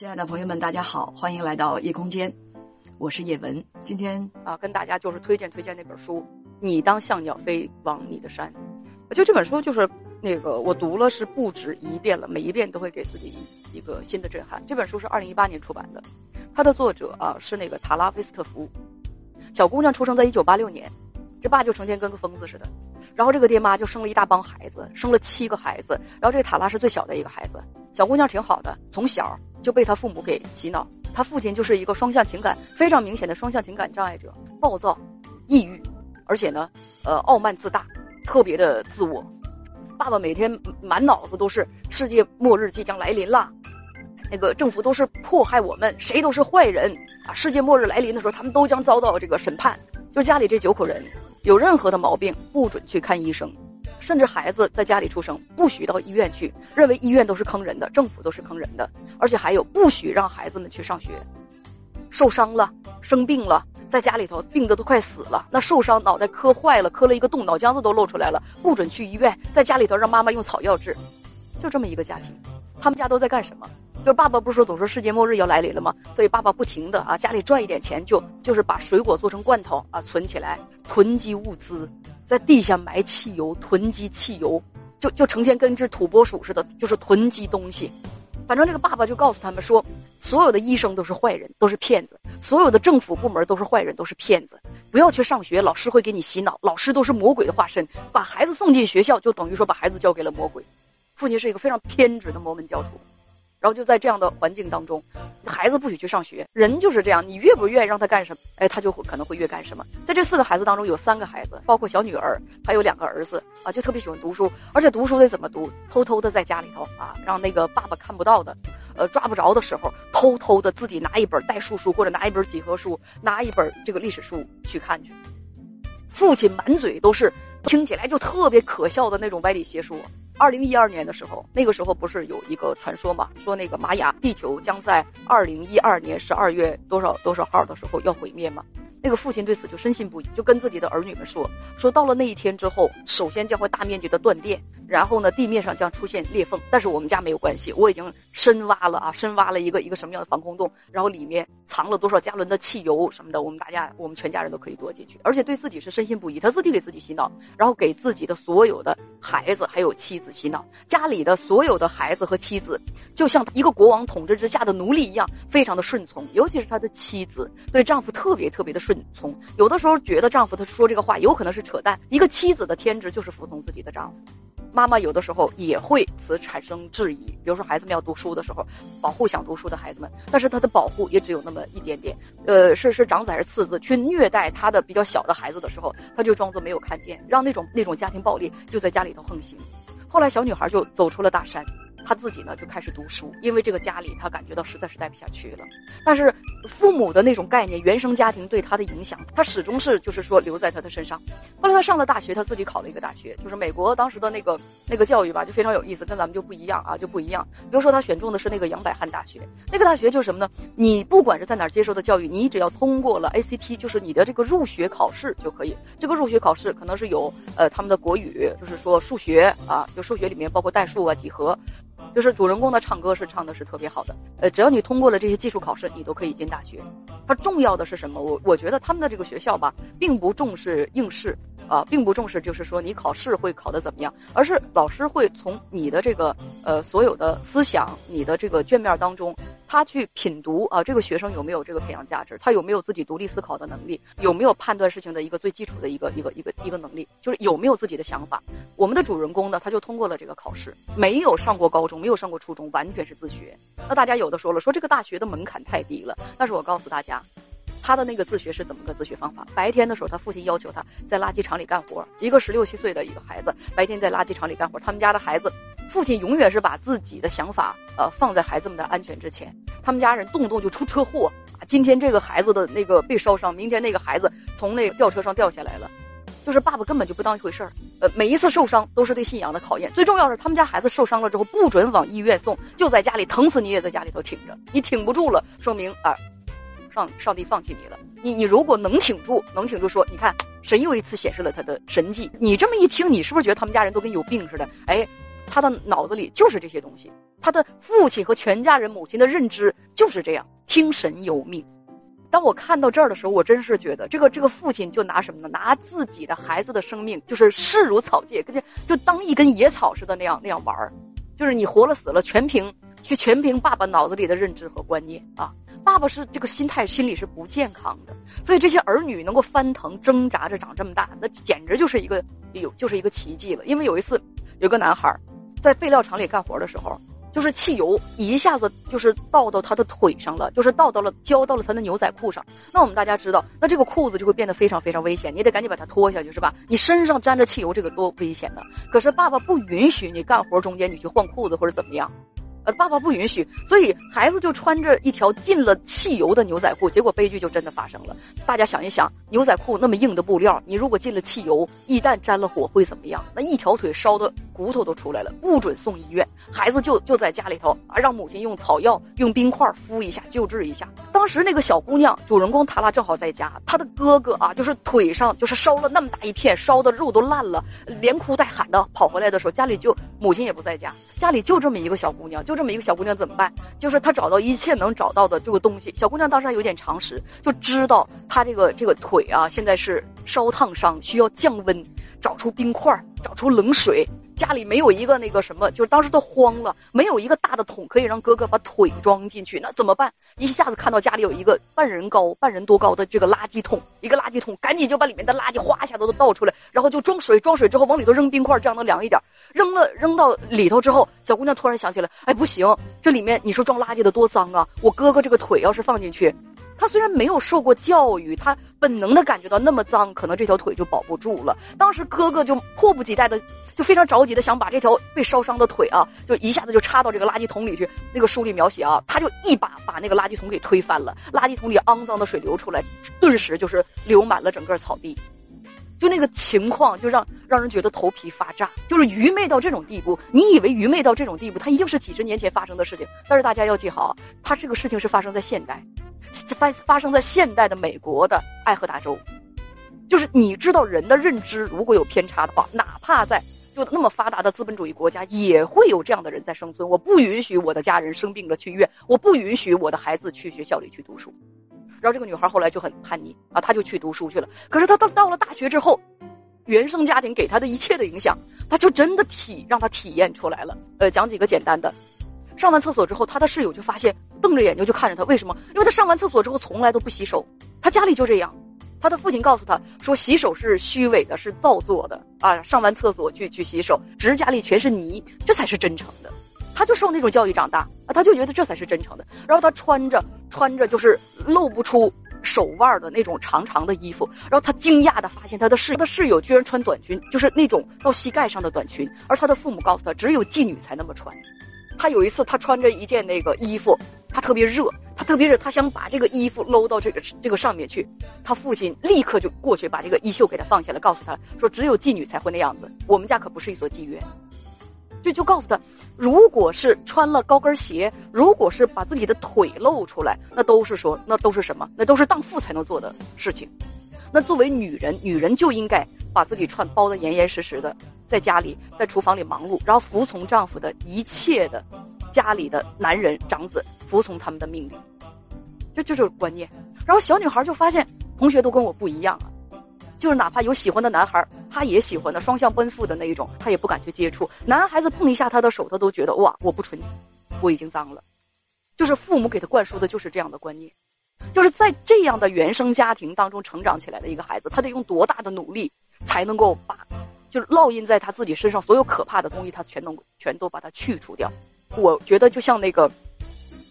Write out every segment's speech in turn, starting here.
亲爱的朋友们，大家好，欢迎来到夜空间，我是叶文。今天啊，跟大家就是推荐推荐那本书《你当像鸟飞往你的山》。就这本书就是那个我读了是不止一遍了，每一遍都会给自己一个新的震撼。这本书是二零一八年出版的，它的作者啊是那个塔拉菲斯特夫。小姑娘出生在一九八六年，这爸就成天跟个疯子似的，然后这个爹妈就生了一大帮孩子，生了七个孩子，然后这个塔拉是最小的一个孩子。小姑娘挺好的，从小就被他父母给洗脑。他父亲就是一个双向情感非常明显的双向情感障碍者，暴躁、抑郁，而且呢，呃，傲慢自大，特别的自我。爸爸每天满脑子都是世界末日即将来临啦，那个政府都是迫害我们，谁都是坏人啊！世界末日来临的时候，他们都将遭到这个审判。就家里这九口人，有任何的毛病不准去看医生。甚至孩子在家里出生不许到医院去，认为医院都是坑人的，政府都是坑人的，而且还有不许让孩子们去上学。受伤了、生病了，在家里头病的都快死了，那受伤脑袋磕坏了，磕了一个洞，脑浆子都露出来了，不准去医院，在家里头让妈妈用草药治，就这么一个家庭。他们家都在干什么？就爸爸不是说总说世界末日要来临了吗？所以爸爸不停的啊，家里赚一点钱就就是把水果做成罐头啊存起来，囤积物资。在地下埋汽油，囤积汽油，就就成天跟只土拨鼠似的，就是囤积东西。反正这个爸爸就告诉他们说，所有的医生都是坏人，都是骗子；所有的政府部门都是坏人，都是骗子。不要去上学，老师会给你洗脑，老师都是魔鬼的化身。把孩子送进学校，就等于说把孩子交给了魔鬼。父亲是一个非常偏执的摩门教徒。然后就在这样的环境当中，孩子不许去上学，人就是这样，你越不愿意让他干什么，哎，他就可能会越干什么。在这四个孩子当中，有三个孩子，包括小女儿，还有两个儿子啊，就特别喜欢读书，而且读书得怎么读？偷偷的在家里头啊，让那个爸爸看不到的，呃，抓不着的时候，偷偷的自己拿一本代数书或者拿一本几何书，拿一本这个历史书去看去。父亲满嘴都是听起来就特别可笑的那种歪理邪说。二零一二年的时候，那个时候不是有一个传说嘛，说那个玛雅地球将在二零一二年十二月多少多少号的时候要毁灭嘛。那个父亲对此就深信不疑，就跟自己的儿女们说：“说到了那一天之后，首先将会大面积的断电，然后呢，地面上将出现裂缝。但是我们家没有关系，我已经深挖了啊，深挖了一个一个什么样的防空洞，然后里面藏了多少加仑的汽油什么的，我们大家我们全家人都可以躲进去。而且对自己是深信不疑，他自己给自己洗脑，然后给自己的所有的孩子还有妻子洗脑，家里的所有的孩子和妻子就像一个国王统治之下的奴隶一样，非常的顺从，尤其是他的妻子对丈夫特别特别的顺。”从，有的时候觉得丈夫他说这个话有可能是扯淡。一个妻子的天职就是服从自己的丈夫。妈妈有的时候也会此产生质疑，比如说孩子们要读书的时候，保护想读书的孩子们，但是他的保护也只有那么一点点。呃，是是长子还是次子去虐待他的比较小的孩子的时候，他就装作没有看见，让那种那种家庭暴力就在家里头横行。后来小女孩就走出了大山。他自己呢就开始读书，因为这个家里他感觉到实在是待不下去了。但是父母的那种概念，原生家庭对他的影响，他始终是就是说留在他的身上。后来他上了大学，他自己考了一个大学，就是美国当时的那个那个教育吧，就非常有意思，跟咱们就不一样啊，就不一样。比如说他选中的是那个杨百翰大学，那个大学就是什么呢？你不管是在哪儿接受的教育，你只要通过了 ACT，就是你的这个入学考试就可以。这个入学考试可能是有呃他们的国语，就是说数学啊，就数学里面包括代数啊、几何。就是主人公的唱歌是唱的是特别好的，呃，只要你通过了这些技术考试，你都可以进大学。它重要的是什么？我我觉得他们的这个学校吧，并不重视应试，啊，并不重视就是说你考试会考得怎么样，而是老师会从你的这个呃所有的思想、你的这个卷面当中。他去品读啊，这个学生有没有这个培养价值？他有没有自己独立思考的能力？有没有判断事情的一个最基础的一个一个一个一个能力？就是有没有自己的想法？我们的主人公呢，他就通过了这个考试，没有上过高中，没有上过初中，完全是自学。那大家有的说了，说这个大学的门槛太低了。但是我告诉大家，他的那个自学是怎么个自学方法？白天的时候，他父亲要求他在垃圾场里干活，一个十六七岁的一个孩子，白天在垃圾场里干活。他们家的孩子。父亲永远是把自己的想法，呃，放在孩子们的安全之前。他们家人动不动就出车祸啊！今天这个孩子的那个被烧伤，明天那个孩子从那吊车上掉下来了，就是爸爸根本就不当一回事儿。呃，每一次受伤都是对信仰的考验。最重要是，他们家孩子受伤了之后不准往医院送，就在家里疼死你也在家里头挺着。你挺不住了，说明啊，上上帝放弃你了。你你如果能挺住，能挺住，说你看，神又一次显示了他的神迹。你这么一听，你是不是觉得他们家人都跟有病似的？哎。他的脑子里就是这些东西，他的父亲和全家人母亲的认知就是这样，听神由命。当我看到这儿的时候，我真是觉得这个这个父亲就拿什么呢？拿自己的孩子的生命，就是视如草芥，跟这就当一根野草似的那样那样玩儿，就是你活了死了，全凭去全凭爸爸脑子里的认知和观念啊。爸爸是这个心态心理是不健康的，所以这些儿女能够翻腾挣扎着长这么大，那简直就是一个有就是一个奇迹了。因为有一次，有个男孩在废料厂里干活的时候，就是汽油一下子就是倒到他的腿上了，就是倒到了浇到了他的牛仔裤上。那我们大家知道，那这个裤子就会变得非常非常危险，你得赶紧把它脱下去，是吧？你身上沾着汽油，这个多危险呢！可是爸爸不允许你干活中间你去换裤子或者怎么样。爸爸不允许，所以孩子就穿着一条进了汽油的牛仔裤，结果悲剧就真的发生了。大家想一想，牛仔裤那么硬的布料，你如果进了汽油，一旦沾了火会怎么样？那一条腿烧的骨头都出来了，不准送医院。孩子就就在家里头啊，让母亲用草药、用冰块敷一下，救治一下。当时那个小姑娘，主人公塔拉正好在家，她的哥哥啊，就是腿上就是烧了那么大一片，烧的肉都烂了，连哭带喊的跑回来的时候，家里就母亲也不在家，家里就这么一个小姑娘。就这么一个小姑娘怎么办？就是她找到一切能找到的这个东西。小姑娘当时还有点常识，就知道她这个这个腿啊，现在是烧烫伤，需要降温，找出冰块，找出冷水。家里没有一个那个什么，就是当时都慌了，没有一个大的桶可以让哥哥把腿装进去，那怎么办？一下子看到家里有一个半人高、半人多高的这个垃圾桶，一个垃圾桶，赶紧就把里面的垃圾哗一下子都倒出来，然后就装水，装水之后往里头扔冰块，这样能凉一点。扔了扔到里头之后，小姑娘突然想起来，哎，不行，这里面你说装垃圾的多脏啊！我哥哥这个腿要是放进去。他虽然没有受过教育，他本能的感觉到那么脏，可能这条腿就保不住了。当时哥哥就迫不及待的，就非常着急的想把这条被烧伤的腿啊，就一下子就插到这个垃圾桶里去。那个书里描写啊，他就一把把那个垃圾桶给推翻了，垃圾桶里肮脏的水流出来，顿时就是流满了整个草地。就那个情况，就让让人觉得头皮发炸，就是愚昧到这种地步。你以为愚昧到这种地步，它一定是几十年前发生的事情，但是大家要记好，它这个事情是发生在现代。发发生在现代的美国的爱荷达州，就是你知道人的认知如果有偏差的话，哪怕在就那么发达的资本主义国家，也会有这样的人在生存。我不允许我的家人生病了去医院，我不允许我的孩子去学校里去读书。然后这个女孩后来就很叛逆啊，她就去读书去了。可是她到到了大学之后，原生家庭给她的一切的影响，她就真的体让她体验出来了。呃，讲几个简单的。上完厕所之后，他的室友就发现，瞪着眼睛就看着他。为什么？因为他上完厕所之后从来都不洗手。他家里就这样。他的父亲告诉他说：“洗手是虚伪的，是造作的啊！上完厕所去去洗手，指甲里全是泥，这才是真诚的。”他就受那种教育长大啊，他就觉得这才是真诚的。然后他穿着穿着就是露不出手腕的那种长长的衣服。然后他惊讶的发现，他的室他的室友居然穿短裙，就是那种到膝盖上的短裙。而他的父母告诉他，只有妓女才那么穿。他有一次，他穿着一件那个衣服，他特别热，他特别热，他想把这个衣服搂到这个这个上面去。他父亲立刻就过去把这个衣袖给他放下来，告诉他说：“只有妓女才会那样子，我们家可不是一所妓院。”就就告诉他，如果是穿了高跟鞋，如果是把自己的腿露出来，那都是说那都是什么？那都是荡妇才能做的事情。那作为女人，女人就应该把自己穿包的严严实实的。在家里，在厨房里忙碌，然后服从丈夫的一切的，家里的男人长子服从他们的命令，这就是观念。然后小女孩就发现同学都跟我不一样啊，就是哪怕有喜欢的男孩，她也喜欢的双向奔赴的那一种，她也不敢去接触。男孩子碰一下她的手，她都觉得哇，我不纯，我已经脏了。就是父母给她灌输的就是这样的观念，就是在这样的原生家庭当中成长起来的一个孩子，他得用多大的努力才能够把。就是烙印在他自己身上，所有可怕的东西，他全能全都把它去除掉。我觉得就像那个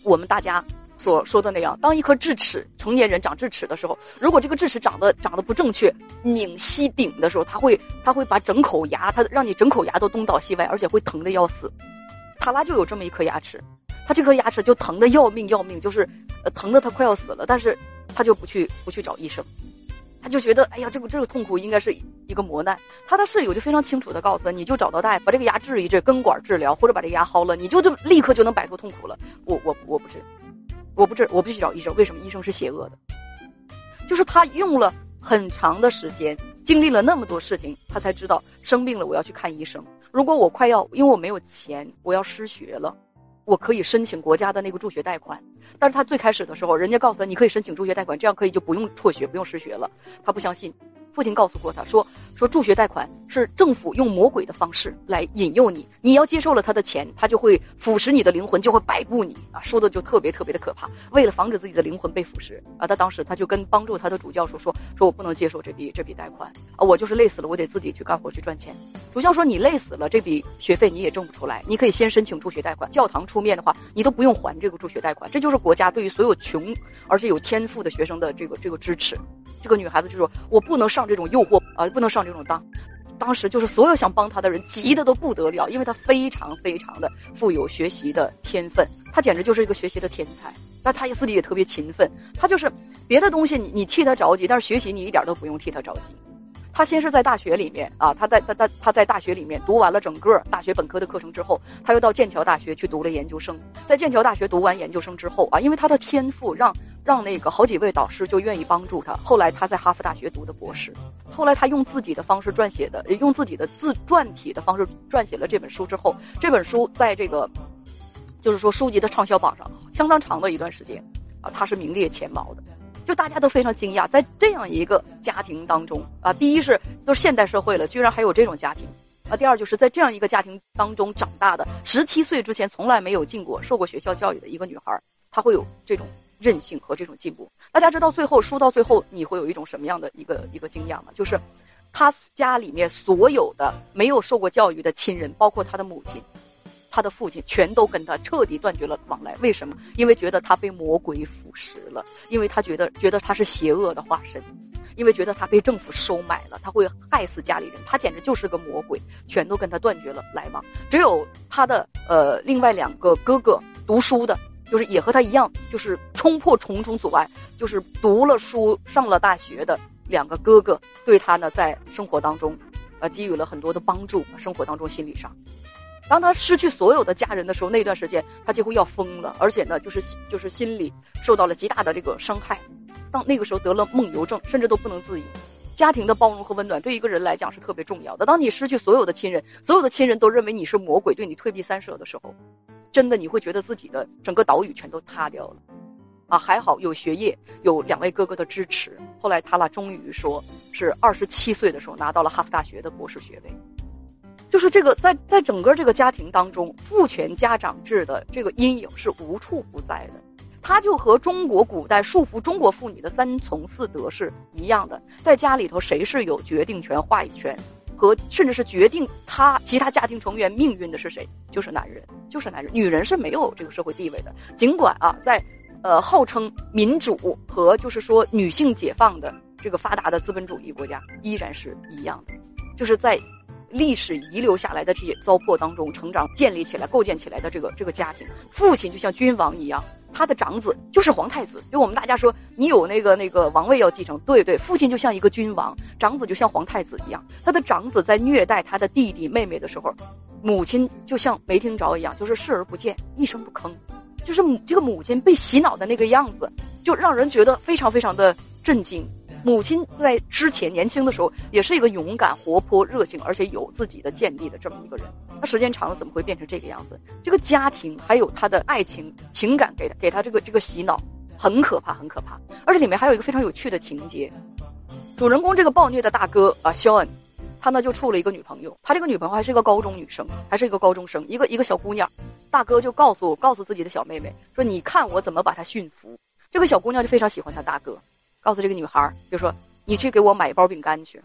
我们大家所说的那样，当一颗智齿成年人长智齿的时候，如果这个智齿长得长得不正确，拧西顶的时候，他会他会把整口牙，他让你整口牙都东倒西歪，而且会疼的要死。塔拉就有这么一颗牙齿，他这颗牙齿就疼的要命要命，就是呃疼的他快要死了，但是他就不去不去找医生。他就觉得，哎呀，这个这个痛苦应该是一个磨难。他的室友就非常清楚的告诉他，你就找到大夫，把这个牙治一治，根管治疗，或者把这个牙薅了，你就这么立刻就能摆脱痛苦了。我我我不治，我不治，我不去找医生。为什么？医生是邪恶的。就是他用了很长的时间，经历了那么多事情，他才知道生病了我要去看医生。如果我快要，因为我没有钱，我要失学了，我可以申请国家的那个助学贷款。但是他最开始的时候，人家告诉他你可以申请助学贷款，这样可以就不用辍学，不用失学了。他不相信。父亲告诉过他说：“说助学贷款是政府用魔鬼的方式来引诱你，你要接受了他的钱，他就会腐蚀你的灵魂，就会摆布你啊！说的就特别特别的可怕。为了防止自己的灵魂被腐蚀啊，他当时他就跟帮助他的主教说说说我不能接受这笔这笔贷款啊，我就是累死了，我得自己去干活去赚钱。主教说你累死了，这笔学费你也挣不出来，你可以先申请助学贷款，教堂出面的话，你都不用还这个助学贷款，这就是国家对于所有穷而且有天赋的学生的这个这个支持。这个女孩子就说，我不能上这种诱惑啊。”不能上这种当，当时就是所有想帮她的人急得都不得了，因为她非常非常的富有学习的天分，她简直就是一个学习的天才。但他自己也特别勤奋，她就是别的东西你你替她着急，但是学习你一点都不用替她着急。他先是在大学里面啊，他在他他他在大学里面读完了整个大学本科的课程之后，他又到剑桥大学去读了研究生。在剑桥大学读完研究生之后啊，因为他的天赋让。让那个好几位导师就愿意帮助他。后来他在哈佛大学读的博士，后来他用自己的方式撰写的，用自己的自传体的方式撰写了这本书之后，这本书在这个，就是说书籍的畅销榜上相当长的一段时间，啊，他是名列前茅的，就大家都非常惊讶，在这样一个家庭当中啊，第一是都现代社会了，居然还有这种家庭，啊，第二就是在这样一个家庭当中长大的，十七岁之前从来没有进过受过学校教育的一个女孩，她会有这种。韧性和这种进步，大家知道最后输到最后你会有一种什么样的一个一个惊讶吗？就是，他家里面所有的没有受过教育的亲人，包括他的母亲、他的父亲，全都跟他彻底断绝了往来。为什么？因为觉得他被魔鬼腐蚀了，因为他觉得觉得他是邪恶的化身，因为觉得他被政府收买了，他会害死家里人，他简直就是个魔鬼，全都跟他断绝了来往。只有他的呃另外两个哥哥读书的。就是也和他一样，就是冲破重重阻碍，就是读了书、上了大学的两个哥哥，对他呢在生活当中，呃，给予了很多的帮助。生活当中，心理上，当他失去所有的家人的时候，那段时间他几乎要疯了，而且呢，就是就是心理受到了极大的这个伤害。当那个时候得了梦游症，甚至都不能自已。家庭的包容和温暖对一个人来讲是特别重要的。当你失去所有的亲人，所有的亲人都认为你是魔鬼，对你退避三舍的时候。真的，你会觉得自己的整个岛屿全都塌掉了，啊，还好有学业，有两位哥哥的支持。后来他俩终于说是二十七岁的时候拿到了哈佛大学的博士学位。就是这个，在在整个这个家庭当中，父权家长制的这个阴影是无处不在的。他就和中国古代束缚中国妇女的三从四德是一样的，在家里头谁是有决定权、话语权。和甚至是决定他其他家庭成员命运的是谁？就是男人，就是男人。女人是没有这个社会地位的。尽管啊，在，呃，号称民主和就是说女性解放的这个发达的资本主义国家，依然是一样的，就是在历史遗留下来的这些糟粕当中成长、建立起来、构建起来的这个这个家庭，父亲就像君王一样。他的长子就是皇太子，就我们大家说，你有那个那个王位要继承，对对，父亲就像一个君王，长子就像皇太子一样。他的长子在虐待他的弟弟妹妹的时候，母亲就像没听着一样，就是视而不见，一声不吭，就是母这个母亲被洗脑的那个样子，就让人觉得非常非常的震惊。母亲在之前年轻的时候也是一个勇敢、活泼、热情，而且有自己的见地的这么一个人。她时间长了怎么会变成这个样子？这个家庭还有他的爱情情感给他给他这个这个洗脑，很可怕，很可怕。而且里面还有一个非常有趣的情节，主人公这个暴虐的大哥啊，肖恩，他呢就处了一个女朋友。他这个女朋友还是一个高中女生，还是一个高中生，一个一个小姑娘。大哥就告诉告诉自己的小妹妹说：“你看我怎么把她驯服。”这个小姑娘就非常喜欢她大哥。告诉这个女孩，就说你去给我买一包饼干去。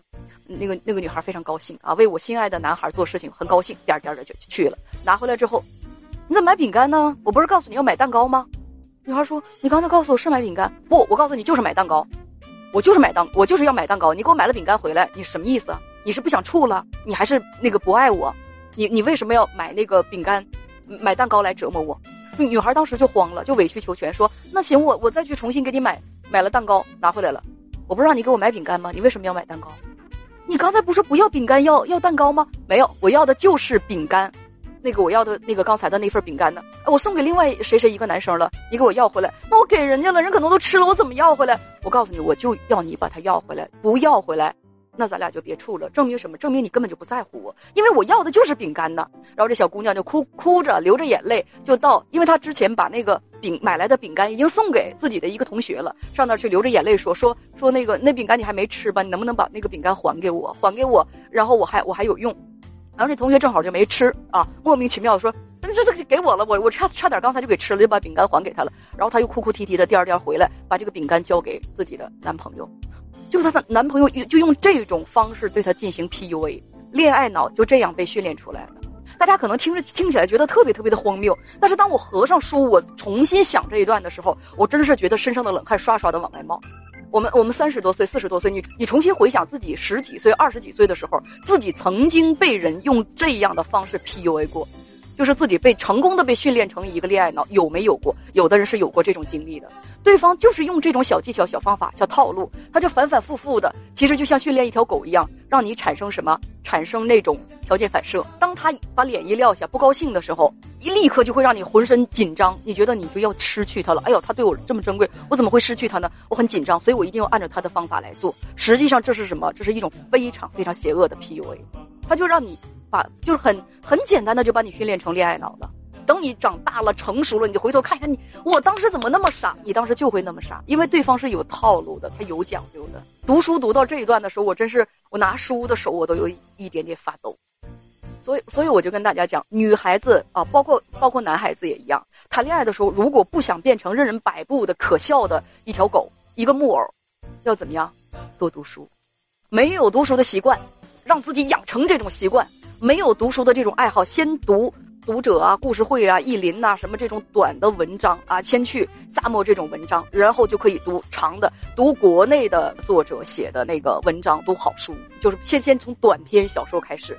那个那个女孩非常高兴啊，为我心爱的男孩做事情很高兴，颠颠的就去了。拿回来之后，你怎么买饼干呢？我不是告诉你要买蛋糕吗？女孩说：“你刚才告诉我是买饼干，不，我告诉你就是买蛋糕。我就是买蛋，我就是要买蛋糕。你给我买了饼干回来，你什么意思？你是不想处了？你还是那个不爱我？你你为什么要买那个饼干，买蛋糕来折磨我？”女孩当时就慌了，就委曲求全说：“那行，我我再去重新给你买。”买了蛋糕拿回来了，我不是让你给我买饼干吗？你为什么要买蛋糕？你刚才不是不要饼干要要蛋糕吗？没有，我要的就是饼干，那个我要的那个刚才的那份饼干呢？我送给另外谁谁一个男生了，你给我要回来。那我给人家了，人可能都吃了，我怎么要回来？我告诉你，我就要你把它要回来，不要回来，那咱俩就别处了。证明什么？证明你根本就不在乎我，因为我要的就是饼干呢。然后这小姑娘就哭哭着，流着眼泪就到，因为她之前把那个饼买来的饼干已经送给自己的一个同学了，上那去流着眼泪说说说那个那饼干你还没吃吧？你能不能把那个饼干还给我？还给我，然后我还我还有用。然后这同学正好就没吃啊，莫名其妙说，那这这给我了，我我差差点刚才就给吃了，就把饼干还给他了。然后他又哭哭啼啼的，第二天回来把这个饼干交给自己的男朋友，就是她的男朋友就用这种方式对她进行 PUA，恋爱脑就这样被训练出来的。大家可能听着听起来觉得特别特别的荒谬，但是当我合上书，我重新想这一段的时候，我真是觉得身上的冷汗刷刷的往外冒。我们我们三十多岁、四十多岁，你你重新回想自己十几岁、二十几岁的时候，自己曾经被人用这样的方式 PUA 过，就是自己被成功的被训练成一个恋爱脑，有没有过？有的人是有过这种经历的，对方就是用这种小技巧、小方法、小套路，他就反反复复的，其实就像训练一条狗一样，让你产生什么？产生那种条件反射。当他把脸一撂下，不高兴的时候，一立刻就会让你浑身紧张，你觉得你就要失去他了。哎呦，他对我这么珍贵，我怎么会失去他呢？我很紧张，所以我一定要按照他的方法来做。实际上这是什么？这是一种非常非常邪恶的 PUA，他就让你把就是很很简单的就把你训练成恋爱脑了。等你长大了、成熟了，你就回头看一看你，我当时怎么那么傻？你当时就会那么傻，因为对方是有套路的，他有讲究的。读书读到这一段的时候，我真是我拿书的手我都有一点点发抖。所以，所以我就跟大家讲，女孩子啊，包括包括男孩子也一样，谈恋爱的时候，如果不想变成任人摆布的可笑的一条狗、一个木偶，要怎么样？多读书，没有读书的习惯，让自己养成这种习惯；没有读书的这种爱好，先读。读者啊，故事会啊，意林呐，什么这种短的文章啊，先去咂摸这种文章，然后就可以读长的，读国内的作者写的那个文章，读好书，就是先先从短篇小说开始。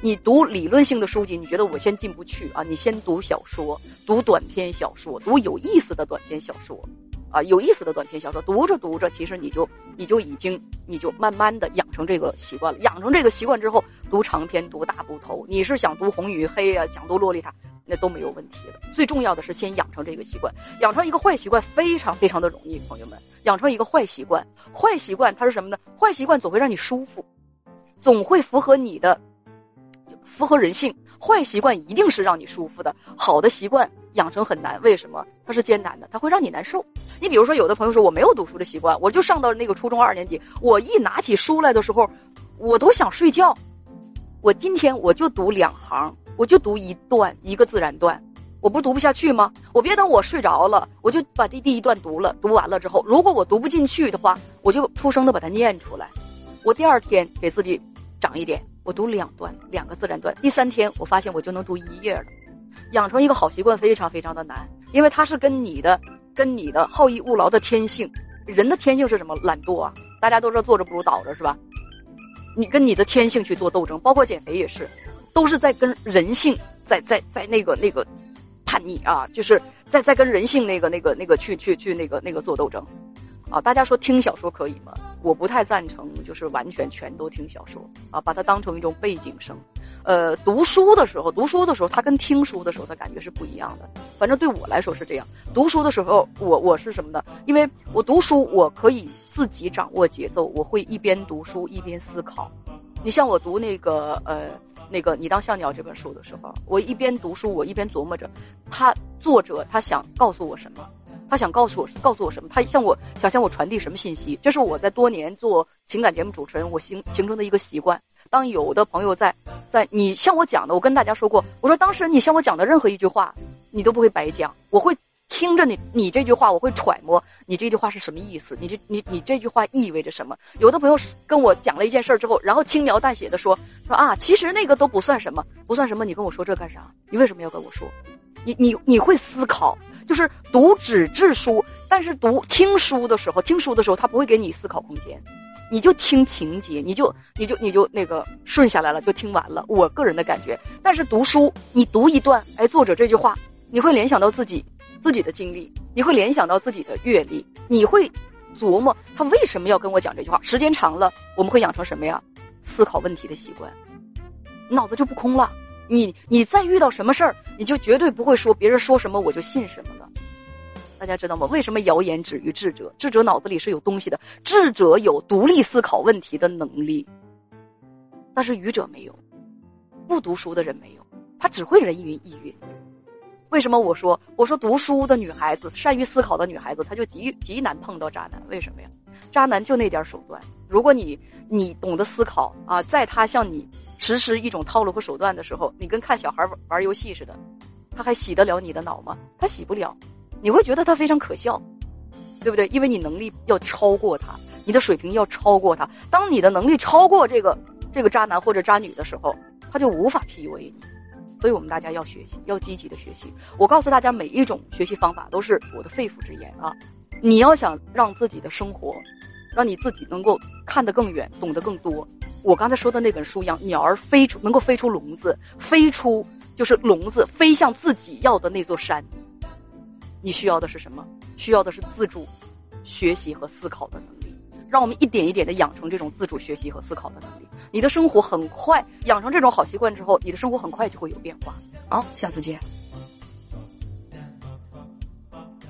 你读理论性的书籍，你觉得我先进不去啊？你先读小说，读短篇小说，读有意思的短篇小说。啊，有意思的短篇小说，读着读着，其实你就你就已经你就慢慢的养成这个习惯了。养成这个习惯之后，读长篇、读大部头，你是想读《红与黑》啊，想读《洛丽塔》，那都没有问题的。最重要的是先养成这个习惯，养成一个坏习惯非常非常的容易，朋友们，养成一个坏习惯，坏习惯它是什么呢？坏习惯总会让你舒服，总会符合你的，符合人性。坏习惯一定是让你舒服的，好的习惯养成很难。为什么？它是艰难的，它会让你难受。你比如说，有的朋友说我没有读书的习惯，我就上到那个初中二年级，我一拿起书来的时候，我都想睡觉。我今天我就读两行，我就读一段一个自然段，我不读不下去吗？我别等我睡着了，我就把这第一段读了。读完了之后，如果我读不进去的话，我就出声的把它念出来。我第二天给自己长一点。我读两段，两个自然段。第三天，我发现我就能读一页了。养成一个好习惯非常非常的难，因为它是跟你的、跟你的好逸恶劳的天性。人的天性是什么？懒惰啊！大家都知道坐着不如倒着，是吧？你跟你的天性去做斗争，包括减肥也是，都是在跟人性在在在那个那个叛逆啊，就是在在跟人性那个那个那个去去去那个那个做斗争。啊，大家说听小说可以吗？我不太赞成，就是完全全都听小说啊，把它当成一种背景声。呃，读书的时候，读书的时候，它跟听书的时候的感觉是不一样的。反正对我来说是这样。读书的时候，我我是什么呢？因为我读书，我可以自己掌握节奏，我会一边读书一边思考。你像我读那个呃那个《你当像鸟》这本书的时候，我一边读书，我一边琢磨着，他作者他想告诉我什么。他想告诉我，告诉我什么？他向我想向我传递什么信息？这是我在多年做情感节目主持人，我形形成的一个习惯。当有的朋友在，在你向我讲的，我跟大家说过，我说当时你向我讲的任何一句话，你都不会白讲，我会听着你，你这句话，我会揣摩你这句话是什么意思，你这你你这句话意味着什么？有的朋友跟我讲了一件事儿之后，然后轻描淡写的说说啊，其实那个都不算什么，不算什么，你跟我说这干啥？你为什么要跟我说？你你你会思考。就是读纸质书，但是读听书的时候，听书的时候他不会给你思考空间，你就听情节，你就你就你就那个顺下来了，就听完了。我个人的感觉，但是读书，你读一段，哎，作者这句话，你会联想到自己自己的经历，你会联想到自己的阅历，你会琢磨他为什么要跟我讲这句话。时间长了，我们会养成什么呀？思考问题的习惯，脑子就不空了。你你再遇到什么事儿，你就绝对不会说别人说什么我就信什么了。大家知道吗？为什么谣言止于智者？智者脑子里是有东西的，智者有独立思考问题的能力，但是愚者没有，不读书的人没有，他只会人云亦云。为什么我说我说读书的女孩子，善于思考的女孩子，她就极极难碰到渣男？为什么呀？渣男就那点手段。如果你你懂得思考啊，在他向你实施一种套路和手段的时候，你跟看小孩玩玩游戏似的，他还洗得了你的脑吗？他洗不了，你会觉得他非常可笑，对不对？因为你能力要超过他，你的水平要超过他。当你的能力超过这个这个渣男或者渣女的时候，他就无法 PUA 你。所以我们大家要学习，要积极的学习。我告诉大家，每一种学习方法都是我的肺腑之言啊！你要想让自己的生活，让你自己能够看得更远，懂得更多。我刚才说的那本书一样，鸟儿飞出能够飞出笼子，飞出就是笼子，飞向自己要的那座山。你需要的是什么？需要的是自主学习和思考的能力。让我们一点一点的养成这种自主学习和思考的能力，你的生活很快养成这种好习惯之后，你的生活很快就会有变化。好，下次见。